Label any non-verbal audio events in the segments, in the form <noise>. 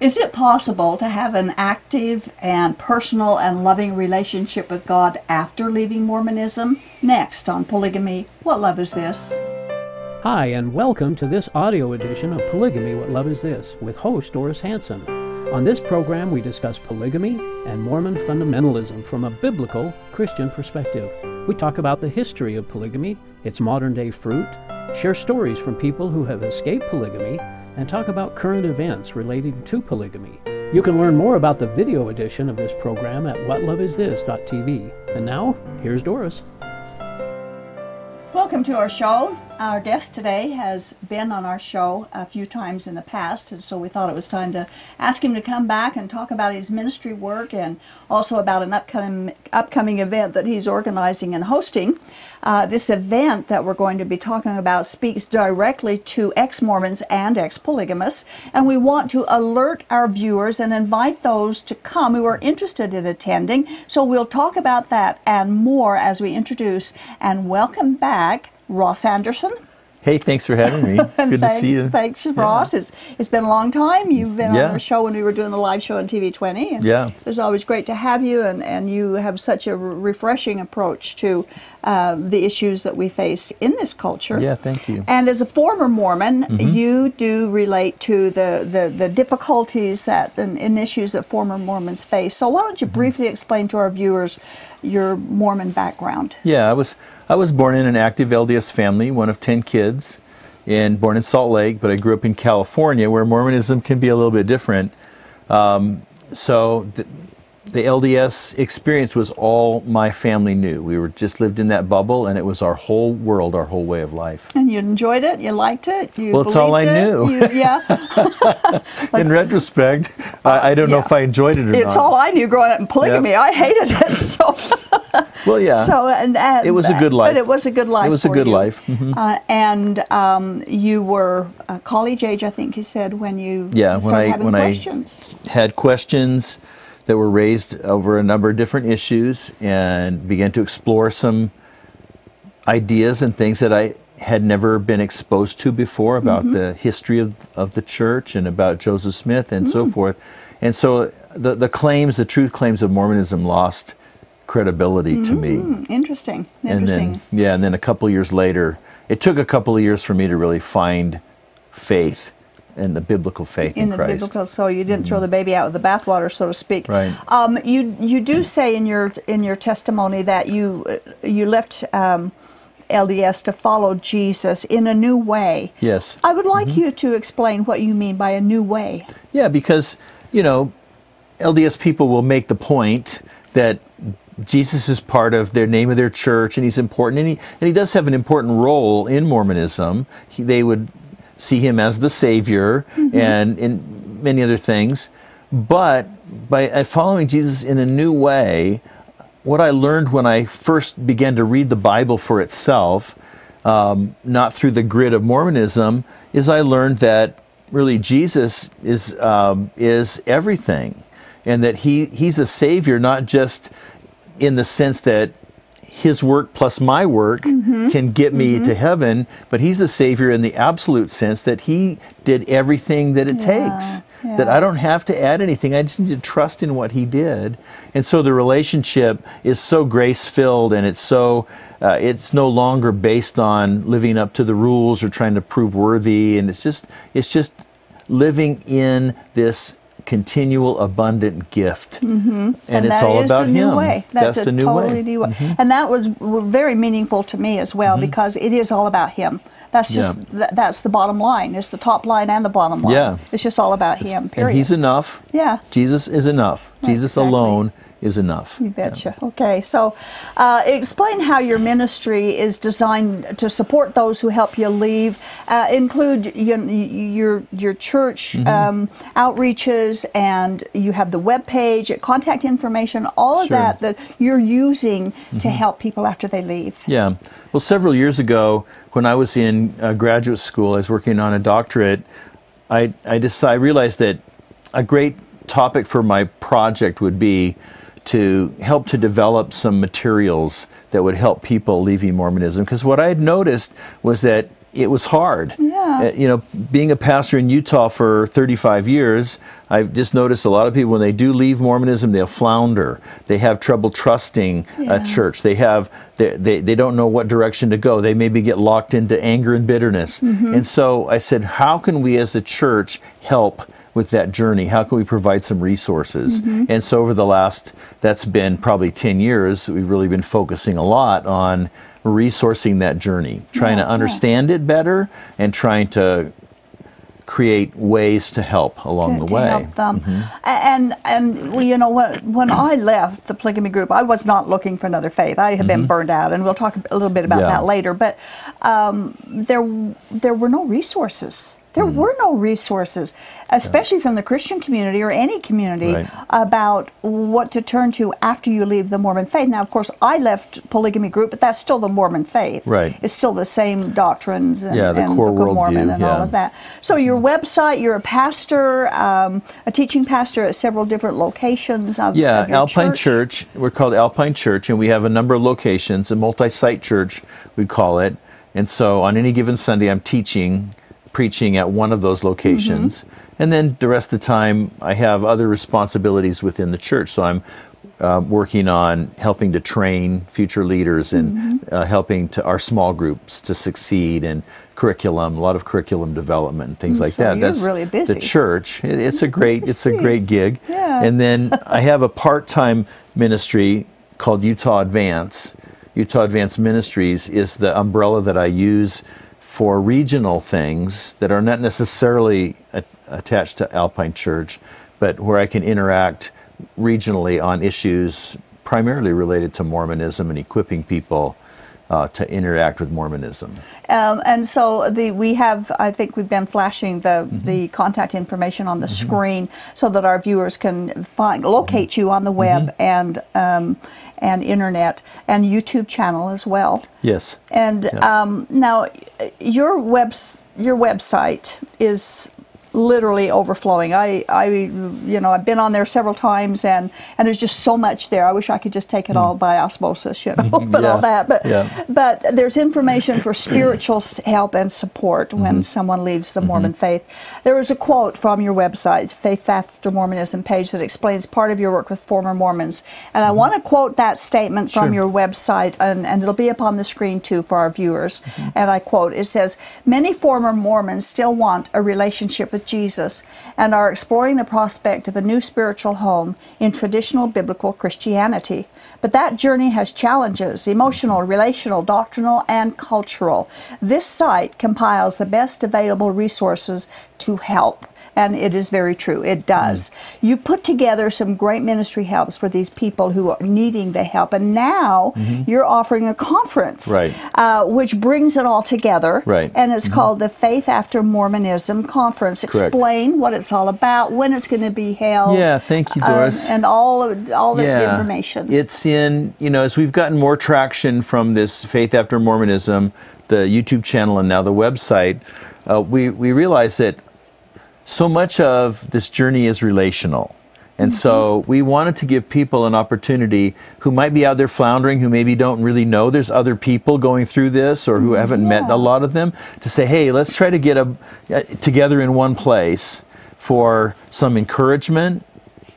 Is it possible to have an active and personal and loving relationship with God after leaving Mormonism? Next on Polygamy, What Love Is This? Hi, and welcome to this audio edition of Polygamy What Love Is This with host Doris Hanson. On this program, we discuss polygamy and Mormon fundamentalism from a biblical Christian perspective. We talk about the history of polygamy, its modern day fruit, share stories from people who have escaped polygamy, and talk about current events relating to polygamy. You can learn more about the video edition of this program at whatloveisthis.tv. And now, here's Doris. Welcome to our show. Our guest today has been on our show a few times in the past, and so we thought it was time to ask him to come back and talk about his ministry work and also about an upcoming upcoming event that he's organizing and hosting. Uh, this event that we're going to be talking about speaks directly to ex Mormons and ex polygamists, and we want to alert our viewers and invite those to come who are interested in attending. So we'll talk about that and more as we introduce and welcome back Ross Anderson. Hey, thanks for having me. <laughs> Good thanks, to see you. Thanks, Ross. It's, it's been a long time. You've been Yeah. on our show when we were doing the live show on TV20. And Yeah. It was always great to have you, and, and you have such a re- refreshing approach to uh, the issues that we face in this culture. Yeah, thank you. And as a former Mormon, Mm-hmm. you do relate to the, the, the difficulties that and, and issues that former Mormons face. So why don't you Mm-hmm. briefly explain to our viewers your Mormon background? Yeah, I was I was born in an active LDS family, one of ten kids, and born in Salt Lake. But I grew up in California, where Mormonism can be a little bit different. Um, so the, the LDS experience was all my family knew. We were just lived in that bubble, and it was our whole world, our whole way of life. And you enjoyed it? You liked it? You Well, it's all I it? knew. You- yeah. <laughs> <laughs> in retrospect, I, I don't know if I enjoyed it or It's not. It's all I knew growing up in polygamy. Yeah. I hated it <laughs> so. well, yeah. so and, and It was a good life. But it was a good life. It was a good you. life. Mhm. Uh, and um, you were uh, college age, I think you said, when you Yeah, when I- when I- questions. had questions that were raised over a number of different issues and began to explore some ideas and things that I had never been exposed to before about mm-hmm. the history of, of the church and about Joseph Smith and so mm. forth. And so the, the claims, the truth claims of Mormonism lost credibility to me. Mm-hmm. Interesting. And Interesting. then, yeah, and then a couple years later, it took a couple of years for me to really find faith and the biblical faith in, in the Christ. Biblical, so you didn't throw the baby out with the bathwater, so to speak. Right. Um, you you do say in your in your testimony that you you left um, LDS to follow Jesus in a new way. Yes. I would like Mm-hmm. you to explain what you mean by a new way. Yeah, because, you know, LDS people will make the point that Jesus is part of their name of their church and he's important and he, and he does have an important role in Mormonism. He, they would see him as the savior and in many other things. But by uh, following Jesus in a new way, what I learned when I first began to read the Bible for itself, um, not through the grid of Mormonism, is I learned that really Jesus is um, is everything, and that he he's a savior, not just in the sense that his work plus my work can get me to heaven, but he's the savior in the absolute sense that he did everything that it Yeah, takes. That. I don't have to add anything. I just need to trust in what he did. And so the relationship is so grace filled and it's so, uh, it's no longer based on living up to the rules or trying to prove worthy. And it's just, it's just living in this continual abundant gift. Mm-hmm. And, it's all about a new him. way. That's, a the new totally way. Mm-hmm. And that was very meaningful to me as well because it is all about him. That's just Yeah. th- that's the bottom line. It's the top line and the bottom line. Yeah. It's just all about him. Period. And he's enough. Yeah. Jesus is enough. Jesus exactly. alone is enough. You betcha. Okay, so uh, explain how your ministry is designed to support those who help you leave. Uh, include your your, your church Mm-hmm. um, outreaches, and you have the web page, contact information, all of Sure. Mm-hmm. that that you're using to help people after they leave. Yeah. Well, several years ago, when I was in uh, graduate school, I was working on a doctorate. I I decided, I realized that a great topic for my project would be to help to develop some materials that would help people leaving Mormonism. Because what I had noticed was that it was hard. Yeah. Uh, you know, being a pastor in Utah for 35 years, I've just noticed a lot of people when they do leave Mormonism, they'll flounder. They have trouble trusting Yeah. a church. They have they, they, they don't know what direction to go. They maybe get locked into anger and bitterness. Mm-hmm. And so I said, how can we as a church help with that journey? How can we provide some resources? Mm-hmm. And so over the last that's been probably 10 years, we've really been focusing a lot on resourcing that journey, trying Yeah, to yeah. understand it better and trying to create ways to help along to, the way. help them. Mm-hmm. And and well, you know when when I left the polygamy group, I was not looking for another faith. I had been burned out, and we'll talk a little bit about Mm-hmm. Yeah. that later. But um, there there were no resources. There Mm. were no resources, especially from the Christian community or any community, Right. about what to turn to after you leave the Mormon faith. Now, of course, I left polygamy group, but that's still the Mormon faith. Right. It's still the same doctrines and, Yeah, the and core Book of Mormon worldview, and all of that. So your website, you're a pastor, um, a teaching pastor at several different locations of, Yeah, of Alpine church. church. We're called Alpine Church, and we have a number of locations, a multi site church, we call it. And so on any given Sunday, I'm teaching, preaching at one of those locations. Mm-hmm. And then the rest of the time, I have other responsibilities within the church. So I'm um, working on helping to train future leaders and Mm-hmm. uh, helping to our small groups to succeed and curriculum, a lot of curriculum development and things like so that. you're really busy. The church. It- It's a great, it's a great gig. Yeah. And then I have a part-time ministry called Utah Advance. Utah Advance Ministries is the umbrella that I use for regional things that are not necessarily a- attached to Alpine Church, but where I can interact regionally on issues primarily related to Mormonism and equipping people uh, to interact with Mormonism. Um, and so the we have, I think we've been flashing the, Mm-hmm. the contact information on the screen so that our viewers can find locate Mm-hmm. you on the web and um, and internet and YouTube channel as well. Yes. And Yeah. um, now, your webs your website is literally overflowing. I, I, you know, I've been on there several times, and and there's just so much there. I wish I could just take it all by osmosis, you <laughs> know, <laughs> but all that. But Yeah. but there's information for spiritual help and support when Mm-hmm. someone leaves the Mormon faith. There is a quote from your website, Faith After Mormonism page, that explains part of your work with former Mormons, and I want to quote that statement from Mm-hmm. Sure. your website, and, and it'll be up on the screen too for our viewers. Mm-hmm. And I quote, it says, Many former Mormons still want a relationship with Jesus and are exploring the prospect of a new spiritual home in traditional biblical Christianity. But that journey has challenges emotional, relational, doctrinal, and cultural. This site compiles the best available resources to help. And it is very true. It does. You've put together some great ministry helps for these people who are needing the help. And now you're offering a conference, Right. uh, which brings it all together. Right. And it's called the Faith After Mormonism Conference. Correct. Explain what it's all about, when it's going to be held. Yeah, thank you, um, Doris. and all of, all of the information. It's in, you know, as we've gotten more traction from this Faith After Mormonism, the YouTube channel, and now the website, uh, we, we realize that so much of this journey is relational. And so we wanted to give people an opportunity who might be out there floundering, who maybe don't really know there's other people going through this or who haven't met a lot of them, to say, hey, let's try to get a, uh, together in one place for some encouragement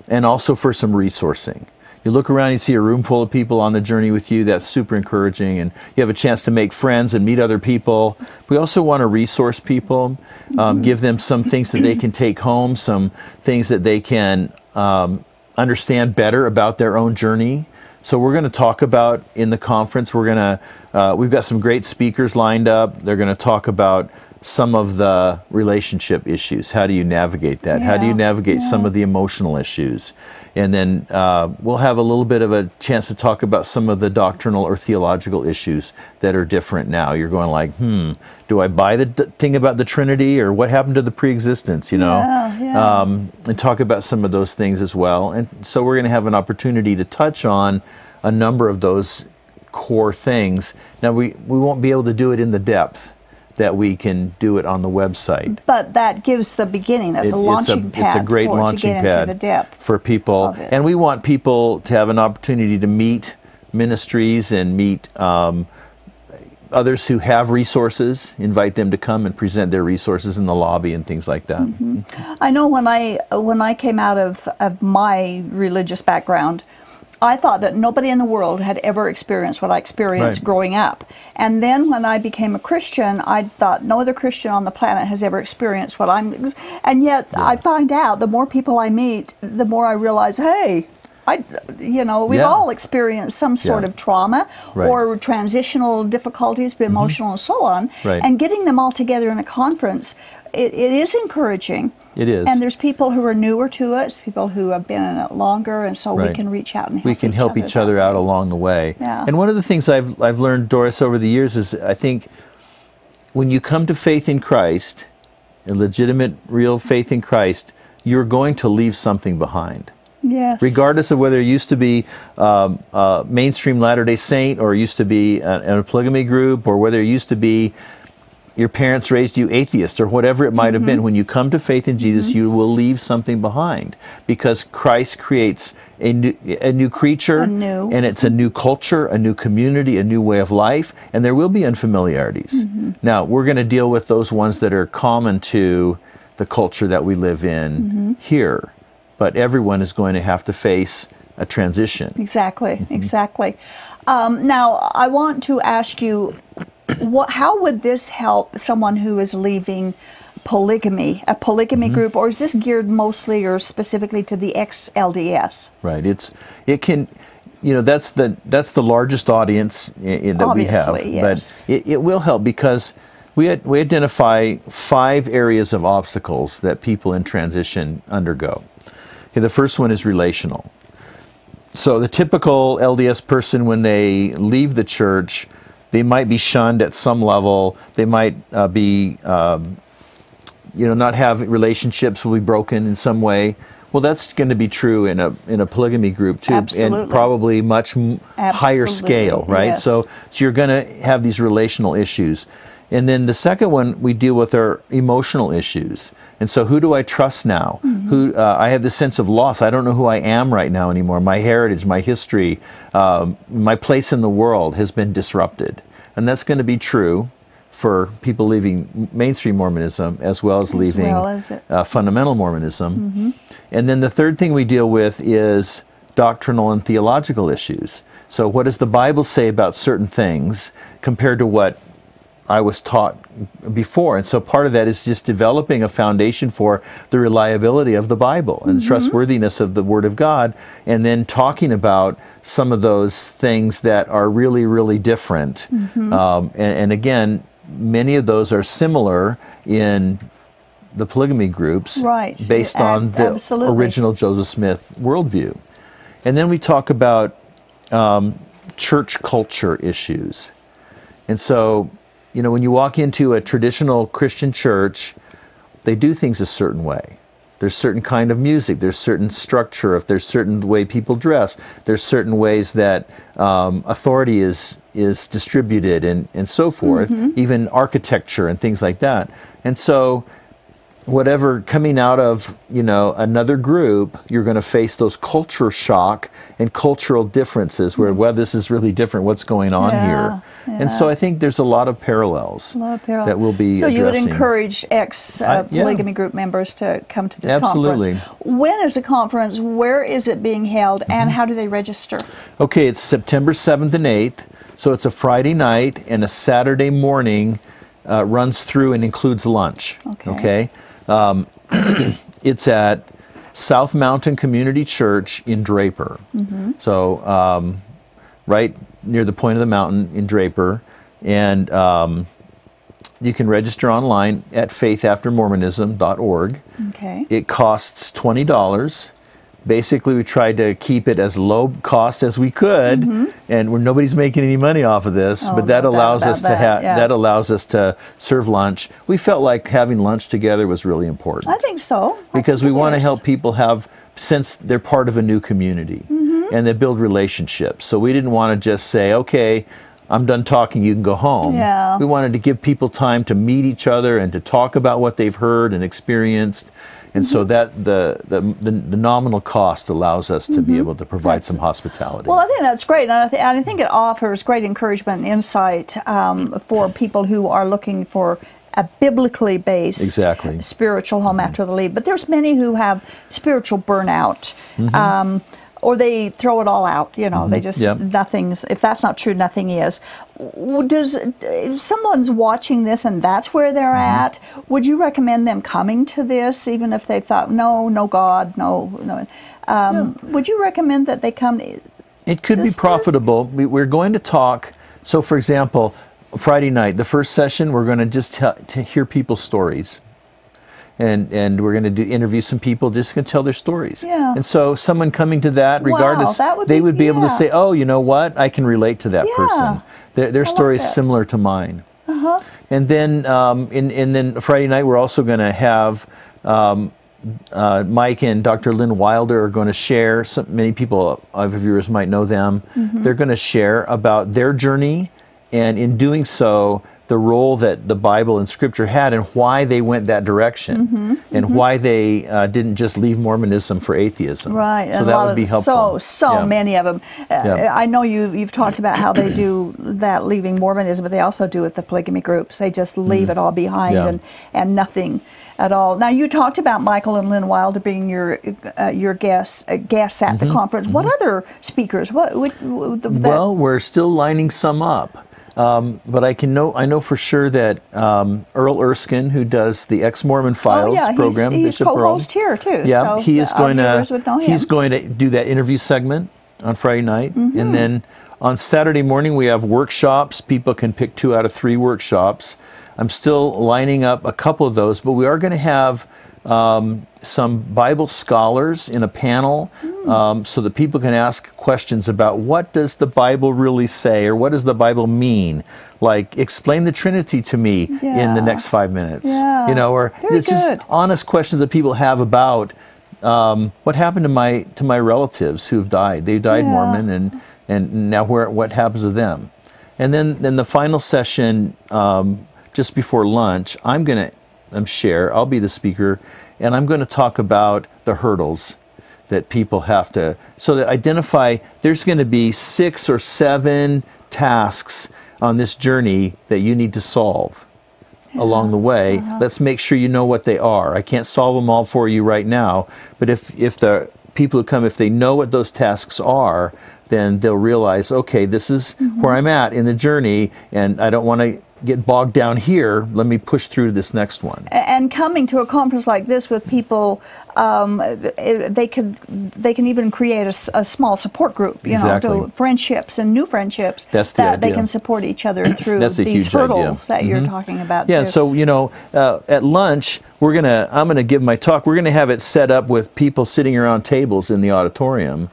and also for some resourcing. You look around, you see a room full of people on the journey with you. That's super encouraging, and you have a chance to make friends and meet other people. We also want to resource people, um, give them some things that they can take home, some things that they can um, understand better about their own journey. So we're going to talk about in the conference. We're going to uh, we've got some great speakers lined up. They're going to talk about some of the relationship issues. How do you navigate that? How do you Yeah, navigate some of the emotional issues? And then uh, we'll have a little bit of a chance to talk about some of the doctrinal or theological issues that are different now. You're going like, hmm, do I buy the d- thing about the Trinity or what happened to the preexistence? You know, Yeah, yeah. Um, and talk about some of those things as well. And so we're going to have an opportunity to touch on a number of those core things. Now we we won't be able to do it in the depth that we can do it on the website. but that gives the beginning. That's It- a launching it's a, pad It's a great for, launching pad into the depth. for people, and we want people to have an opportunity to meet ministries and meet um, others who have resources, invite them to come and present their resources in the lobby and things like that. I know when I when I came out of, of my religious background, I thought that nobody in the world had ever experienced what I experienced Right. growing up. And then when I became a Christian, I thought no other Christian on the planet has ever experienced what I'm and yet I find out the more people I meet, the more I realize, hey, I, you know, we've Yeah. all experienced some sort Yeah. of trauma Right. or transitional difficulties, mm-hmm. emotional and so on. Right. And getting them all together in a conference, it, it is encouraging. It is. And there's people who are newer to it, people who have been in it longer, and so we can reach out and help we can help each other out way. along the way. Yeah. And one of the things I've I've learned, Doris, over the years is I think when you come to faith in Christ, a legitimate, real faith in Christ, you're going to leave something behind. Yes. regardless of whether it used to be um, a mainstream Latter day Saint or used to be a, in a polygamy group or whether it used to be your parents raised you atheist or whatever it might have Mm-hmm. been, when you come to faith in Jesus, you will leave something behind because Christ creates a new, a new creature A new. and it's a new culture, a new community, a new way of life, and there will be unfamiliarities. Mm-hmm. Now, we're going to deal with those ones that are common to the culture that we live in Mm-hmm. here, but everyone is going to have to face a transition. Exactly, Mm-hmm. exactly. Um, now, I want to ask you, what, how would this help someone who is leaving polygamy, a polygamy Mm-hmm. group, or is this geared mostly or specifically to the ex-LDS? Right. It's it can you know that's the that's the largest audience i- i- that we have. Yes. But it, it will help because we had, we identify five areas of obstacles that people in transition undergo. Okay, the first one is relational. So the typical LDS person, when they leave the church, they might be shunned at some level. They might uh, be um, you know, not have relationships will be broken in some way. Well, that's going to be true in a in a polygamy group too, Absolutely. and probably much m- higher scale, right? yes. So, so you're going to have these relational issues, and then the second one we deal with are emotional issues. And so, who do I trust now? Mm-hmm. Who uh, I have this sense of loss. I don't know who I am right now anymore. My heritage, my history, um, my place in the world has been disrupted, and that's going to be true for people leaving mainstream Mormonism as well as leaving well as it- uh, fundamental Mormonism. And then the third thing we deal with is doctrinal and theological issues. So, what does the Bible say about certain things compared to what I was taught before? And so, part of that is just developing a foundation for the reliability of the Bible and the trustworthiness of the Word of God, and then talking about some of those things that are really, really different. Um, and, and again, many of those are similar in the polygamy groups Right. based Ab- on the absolutely. original Joseph Smith worldview. And then we talk about um, church culture issues. And so, you know, when you walk into a traditional Christian church, they do things a certain way. There's certain kind of music. There's certain structure. If there's certain way people dress, there's certain ways that um, authority is is distributed and and so forth. Even architecture and things like that. And so, whatever coming out of you know another group you're going to face those culture shock and cultural differences where well this is really different what's going on Yeah, here and so i think there's a lot of parallels A lot of that will be So you would encourage ex uh, I- yeah. polygamy group members to come to this Absolutely. conference. When is the conference? Where is it being held? Mm-hmm. And how do they register? Okay, it's September 7th and 8th. So it's a Friday night and a Saturday morning uh, runs through and includes lunch. Okay. Um, <clears throat> it's at South Mountain Community Church in Draper. So um, right near the point of the mountain in Draper. And um, you can register online at faithaftermormonism.org. Okay. It costs twenty dollars. Basically, we tried to keep it as low cost as we could, and we're, nobody's making any money off of this. Mm-hmm. Oh, but that no allows us to that, have yeah. that allows us to serve lunch. We felt like having lunch together was really important I think so. Because think we want to help people have since they're part of a new community Mm-hmm. and they build relationships. So we didn't want to just say, okay, I'm done talking, you can go home. Yeah. We wanted to give people time to meet each other and to talk about what they've heard and experienced and so that the, the the nominal cost allows us to be able to provide some hospitality. Well, I think that's great, and I, th- and I think it offers great encouragement and insight um, for people who are looking for a biblically based Exactly. Mm-hmm. spiritual home after the leave. But there's many who have spiritual burnout. Mm-hmm. Um, or they throw it all out, you know. They just Yep. nothing's. If that's not true, nothing is. Does if someone's watching this and that's where they're Mm-hmm. at? Would you recommend them coming to this, even if they thought, no, no God, no, no? Um, Would you recommend that they come? It could be work- profitable. We, we're going to talk. So, for example, Friday night, the first session, we're going to just to hear people's stories, and and we're going to do interview some people, just going to tell their stories. Yeah. And so, someone coming to that, Wow, regardless, that would they be- would be able to say, "Oh, you know what? I can relate to that Yeah. person. Their, their I story like is similar to mine." Uh-huh. And then, um, and, and then Friday night, we're also going to have. Um, uh, Mike and Dr. Lynn Wilder are going to share. Some, many people of viewers might know them. Mm-hmm. They're going to share about their journey, and in doing so, the role that the Bible and Scripture had, and why they went that direction, Mm-hmm. and why they uh, didn't just leave Mormonism for atheism. Right, So and that would be helpful. So, so Yeah. many of them. Uh, Yeah. I know you. You've talked about how they do that, leaving Mormonism, but they also do it with the polygamy groups. They just leave it all behind. Yeah. and and nothing at all. Now you talked about Michael and Lynn Wilder being your uh, your guests uh, guests at the conference. What other speakers? What Mm-hmm. Well, we're still lining some up. Um, but I can know I know for sure that um, Earl Erskine, who does the Ex Mormon Files oh yeah, program, he's Bishop Earl, co-host here too. Yeah, so he is our going to he's going to do that interview segment on Friday night, Mm-hmm. and then on Saturday morning we have workshops. People can pick two out of three workshops. I'm still lining up a couple of those, but we are going to have um, some Bible scholars in a panel, Hmm. um, so that people can ask questions about what does the Bible really say, or what does the Bible mean. Like, explain the Trinity to me in the next five minutes. Yeah. You know, or Very it's just honest questions that people have about um, what happened to my to my relatives who've died. They died Yeah. Mormon, and and now where what happens to them? And then then the final session um, just before lunch, I'm gonna I'm share. I'll be the speaker, and I'm going to talk about the hurdles that people have to so that identify. There's going to be six or seven tasks on this journey that you need to solve along the way. Uh-huh. Let's make sure you know what they are. I can't solve them all for you right now, but if if the people who come if they know what those tasks are, then they'll realize, okay, this is Mm-hmm. where I'm at in the journey and I don't want to get bogged down here. Let me push through to this next one. and coming to a conference like this with people, um, they can they can even create a small support group, you Exactly. know, friendships and new friendships That's the that they can support each other <clears throat> through these huge idea. Mm-hmm. hurdles that you're talking about. Yeah, too. so you know, uh, at lunch we're gonna I'm gonna give my talk. We're gonna have it set up with people sitting around tables in the auditorium,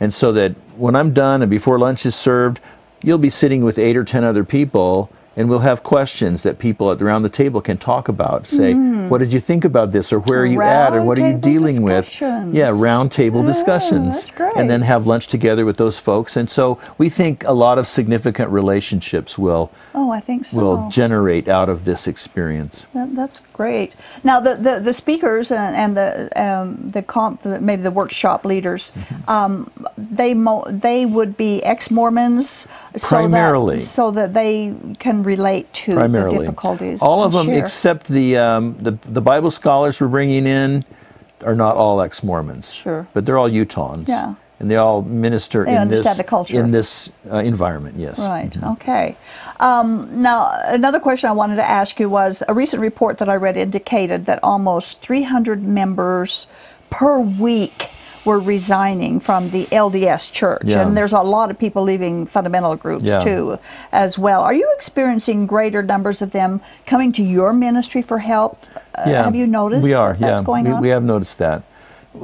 and so that when I'm done and before lunch is served, you'll be sitting with eight or ten other people. And we'll have questions that people around the table can talk about. Say, what did you think about this, or where are you at, or what are you dealing with? Yeah, round table Yeah, discussions, that's great. and then have lunch together with those folks. And so we think a lot of significant relationships will oh, I think so. will generate out of this experience. That, that's great. Now, the, the, the speakers and, and the um, the comp, maybe the workshop leaders, Mm-hmm. um, they mo- they would be ex Mormons, Primarily. so that, so that they can relate to the difficulties. all of them share. except the, um, the the Bible scholars we're bringing in are not all ex Mormons. Sure. but they're all Utahns. Yeah. and they all minister They in this the culture. in this uh, environment. Yes, Right. Okay. Um, now, another question I wanted to ask you was a recent report that I read indicated that almost 300 members per week were resigning from the LDS Church, Yeah. and there's a lot of people leaving fundamental groups Yeah. too, as well. Are you experiencing greater numbers of them coming to your ministry for help? Uh, have you noticed we are? yeah, going we, on? we have noticed that,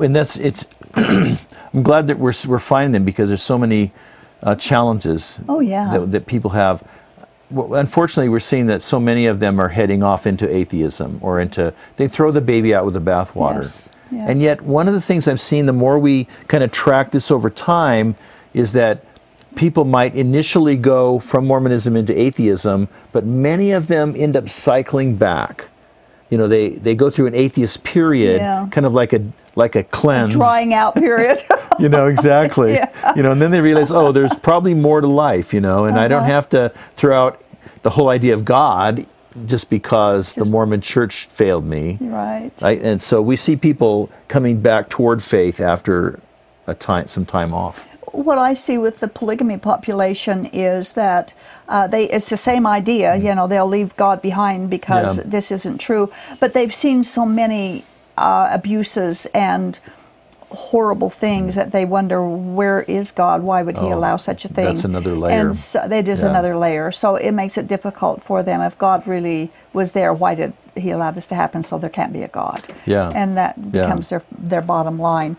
and that's it's. <clears throat> I'm glad that we're we're finding them because there's so many uh, challenges. Oh, yeah. That, that people have. Well, unfortunately, we're seeing that so many of them are heading off into atheism or into they throw the baby out with the bathwater. Yes, yes. And yet, one of the things I've seen, the more we kind of track this over time, is that people might initially go from Mormonism into atheism, but many of them end up cycling back you know, they, they go through an atheist period, Yeah. kind of like a like a cleanse. Drying out period. <laughs> You know exactly. <laughs> Yeah. You know, and then they realize, oh, there's probably more to life. You know, and I don't Uh-huh. have to throw out the whole idea of God just because the Mormon Church failed me. right. I, and so we see people coming back toward faith after a time, some time off. What I see with the polygamy population is that uh, they it's the same idea. You know, they'll leave God behind because Yeah. this isn't true. But they've seen so many uh, abuses and horrible things that they wonder where is God? Why would He Oh, allow such a thing? that's another layer. And so that is Yeah. another layer. So it makes it difficult for them. If God really was there, why did He allow this to happen? So there can't be a God. Yeah. And that Yeah. becomes their their bottom line.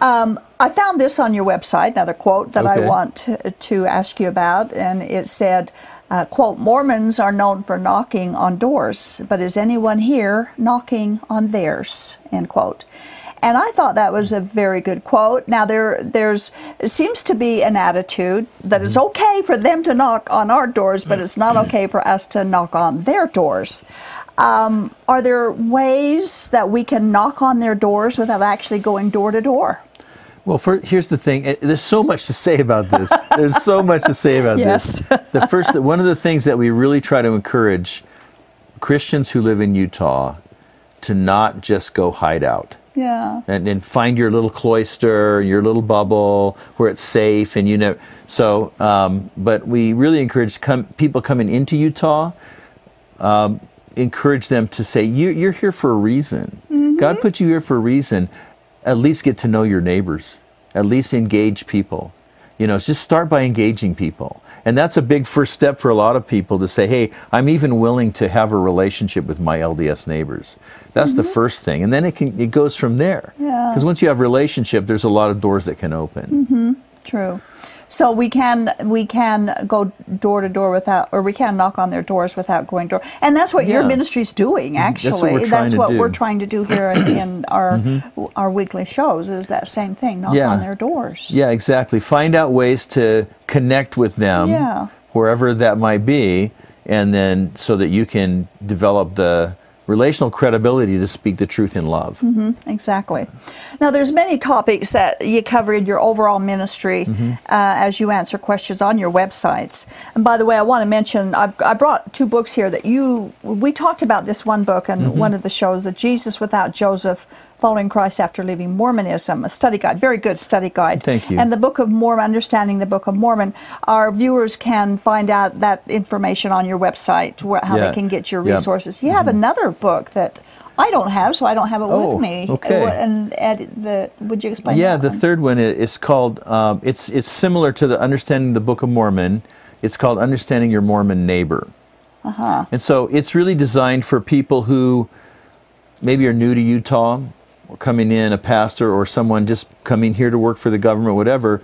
Um, I found this on your website, another quote that I want to, to ask you about, and it said, uh, "quote Mormons are known for knocking on doors, but is anyone here knocking on theirs?" End quote. And I thought that was a very good quote. Now there there's seems to be an attitude that it's okay for them to knock on our doors, but it's not okay for us to knock on their doors. Um, are there ways that we can knock on their doors without actually going door to door? Well, for, here's the thing. eh, There's so much to say about this. <laughs> There's so much to say about Yes. this. The first, one of the things that we really try to encourage Christians who live in Utah to not just go hide out. Yeah. and, and find your little cloister, your little bubble where it's safe, and you know. So, um, but we really encourage come, people coming into Utah. Um, encourage them to say, you, "You're here for a reason. God put you here for a reason. At least get to know your neighbors. At least engage people. You know, just start by engaging people." And that's a big first step for a lot of people to say, hey, I'm even willing to have a relationship with my LDS neighbors. That's the first thing. And then it can it goes from there. Yeah. Because once you have relationship, there's a lot of doors that can open. Mm-hmm. True. So we can we can go door to door without, or we can knock on their doors without going door, and that's what your Yeah. ministry's doing. Actually, That's what we're trying to what do. we're trying to do here in, in <clears throat> our mm-hmm. our weekly shows. Is that same thing? Knock Yeah. on their doors. Yeah, exactly. Find out ways to connect with them Yeah. wherever that might be, and then so that you can develop the relational credibility to speak the truth in love. Exactly. Now, there's many topics that you cover in your overall ministry Mm-hmm. uh, as you answer questions on your websites. And by the way, I want to mention I've, I brought two books here that you we talked about this one book in Mm-hmm. one of the shows, the Jesus Without Joseph. Following Christ After Leaving Mormonism, a study guide, very good study guide. Thank you. And the Book of Mormon, Understanding the Book of Mormon. Our viewers can find out that information on your website, where, how Yeah. they can get your Yeah. resources. You have another book that I don't have, so I don't have it Oh, with me. okay. Uh, And the would you explain? Yeah, the one? third one is called. Um, it's it's similar to the Understanding the Book of Mormon. It's called Understanding Your Mormon Neighbor. Uh-huh. And so it's really designed for people who maybe are new to Utah, coming in, a pastor or someone just coming here to work for the government, whatever.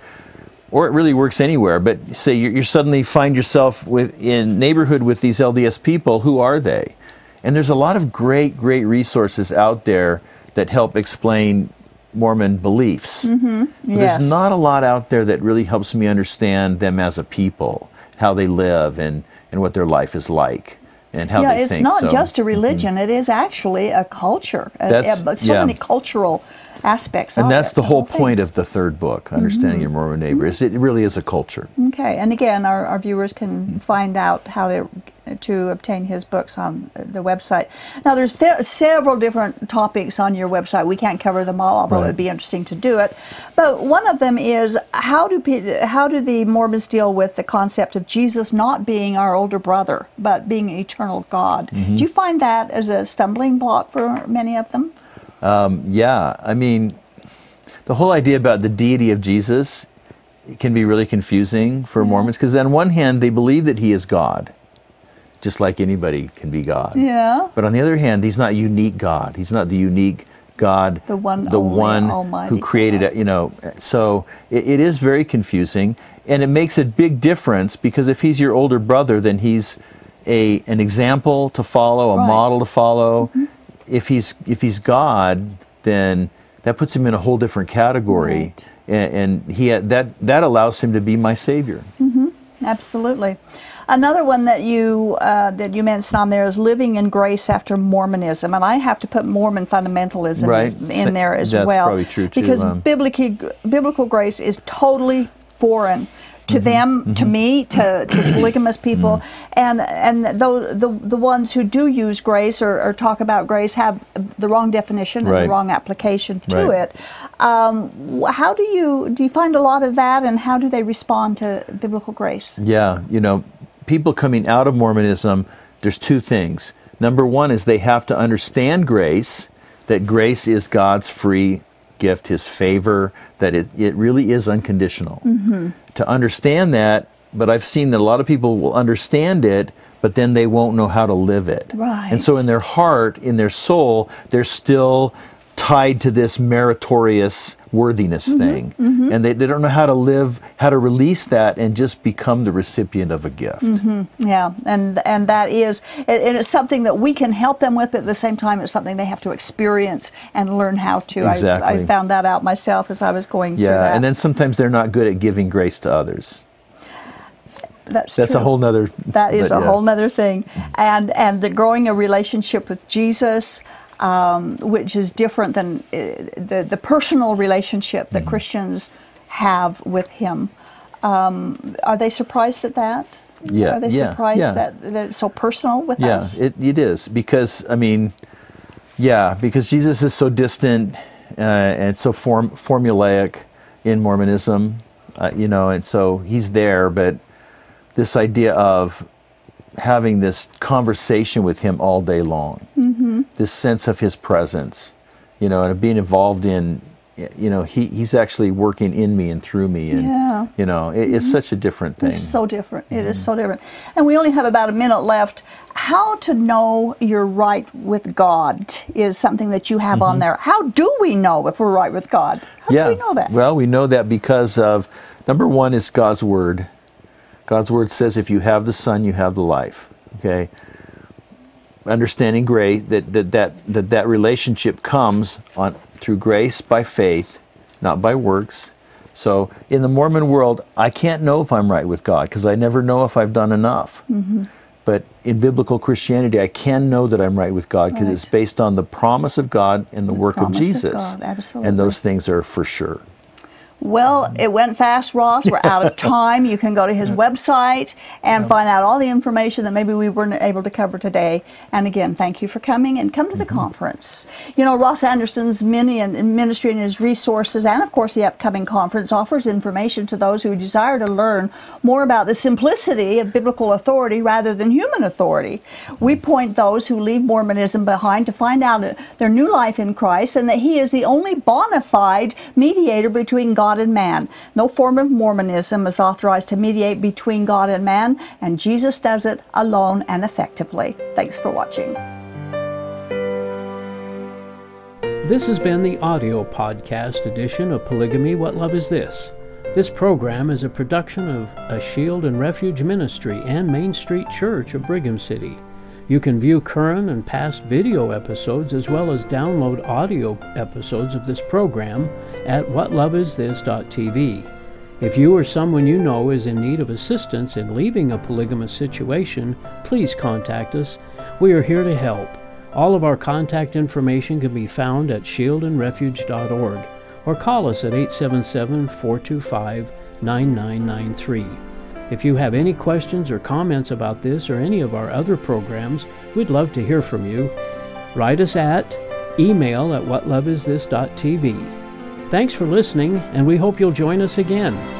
Or it really works anywhere. But say you you suddenly find yourself with in neighborhood with these LDS people. Who are they? And there's a lot of great, great resources out there that help explain Mormon beliefs. Mm-hmm. But Yes. There's not a lot out there that really helps me understand them as a people, how they live, and, and what their life is like, and how yeah, they it's think. not So- just a religion; it is actually a culture. That's- uh, but so yeah. many cultural aspects. and that's it, the whole thing. point of the third book, Understanding Your Mormon Neighbor. Is it really is a culture. Okay, and again, our, our viewers can find out how to to obtain his books on the website. Now, there's fe- several different topics on your website. We can't cover them all, although Right. it'd be interesting to do it. But one of them is how do pe- how do the Mormons deal with the concept of Jesus not being our older brother, but being eternal God? Mm-hmm. Do you find that as a stumbling block for many of them? Yeah, I mean, the whole idea about the deity of Jesus can be really confusing for Mormons because, on one hand, they believe that he is God, just like anybody can be God. Yeah. But on the other hand, he's not unique God. He's not the unique God, The one the one who created God. it. You know, so it, it is very confusing, and it makes a big difference because if he's your older brother, then he's a an example to follow, a Right. model to follow. Mm-hmm. If he's if he's God, then that puts him in a whole different category, Right. and, and he that that allows him to be my savior. Absolutely. Another one that you uh, that you mentioned on there is living in grace after Mormonism, and I have to put Mormon fundamentalism Right. in there as That's well. probably true, too, Because um. biblical biblical grace is totally foreign to Mm-hmm. them, to me, to, to <clears throat> polygamous people, and and those the the ones who do use grace or, or talk about grace have the wrong definition and the wrong application to Right. it. Um, how do you do you find a lot of that, and how do they respond to biblical grace? Yeah, you know, people coming out of Mormonism, there's two things. Number one is they have to understand grace, that grace is God's free gift, His favor, that it, it really is unconditional. Mm-hmm. To understand that, but I've seen that a lot of people will understand it, but then they won't know how to live it. Right. And so in their heart, in their soul, they're still tied to this meritorious worthiness mm-hmm, thing. Mm-hmm. And they, they don't know how to live, how to release that and just become the recipient of a gift. Mm-hmm, yeah, and and that is, and it's something that we can help them with, but at the same time, it's something they have to experience and learn how to. I- I, found that out myself as I was going through Yeah, that. and then sometimes they're not good at giving grace to others. that's That's a whole nother. That is but a whole nother thing, and and the growing a relationship with Jesus, um, which is different than uh, the the personal relationship Mm-hmm. that Christians have with Him. Um, are they surprised at that? Yeah, Are they yeah, surprised yeah. that, that it's so personal with Yeah, us? it, it is because I mean, yeah, because Jesus is so distant uh, and so form, formulaic in Mormonism, uh, you know, and so he's there, but this idea of having this conversation with him all day long, Mm-hmm. this sense of his presence, you know, and being involved in, you know, he, he's actually working in me and through me, and Yeah. Mm-hmm. you know, it, it's such a different thing. It's so different. It is so different. And we only have about a minute left. How to know you're right with God is something that you have on there. How do we know if we're right with God? How yeah. do we know that? Well, we know that because of number one is God's word. God's word says, "If you have the Son, you have the life." Okay. Understanding grace that that that that, that relationship comes on through grace by faith, not by works. So in the Mormon world, I can't know if I'm right with God because I never know if I've done enough. Mm-hmm. But in biblical Christianity, I can know that I'm right with God because it's based on the promise of God and the, work of of Jesus. God, absolutely. And those things are for sure. Well, it went fast, Ross. We're out of <laughs> time. You can go to his website and find out all the information that maybe we weren't able to cover today. And again, thank you for coming and come to the Mm-hmm. conference. You know, Ross Anderson's mini and and ministry and his resources, and of course the upcoming conference, offers information to those who desire to learn more about the simplicity of biblical authority rather than human authority. We point those who leave Mormonism behind to find out their new life in Christ and that He is the only bona fide mediator between God and man. No form of Mormonism is authorized to mediate between God and man, and Jesus does it alone and effectively. Thanks for watching. This has been the audio podcast edition of Polygamy What Love Is This? This program is a production of A Shield and Refuge Ministry and Main Street Church of Brigham City. You can view current and past video episodes as well as download audio episodes of this program at whatloveisthis.tv. If you or someone you know is in need of assistance in leaving a polygamous situation, please contact us. We are here to help. All of our contact information can be found at shieldandrefuge.org or call us at 877 425 9993. If you have any questions or comments about this or any of our other programs, we'd love to hear from you. Write us at email at whatloveisthis.tv. Thanks for listening, and we hope you'll join us again.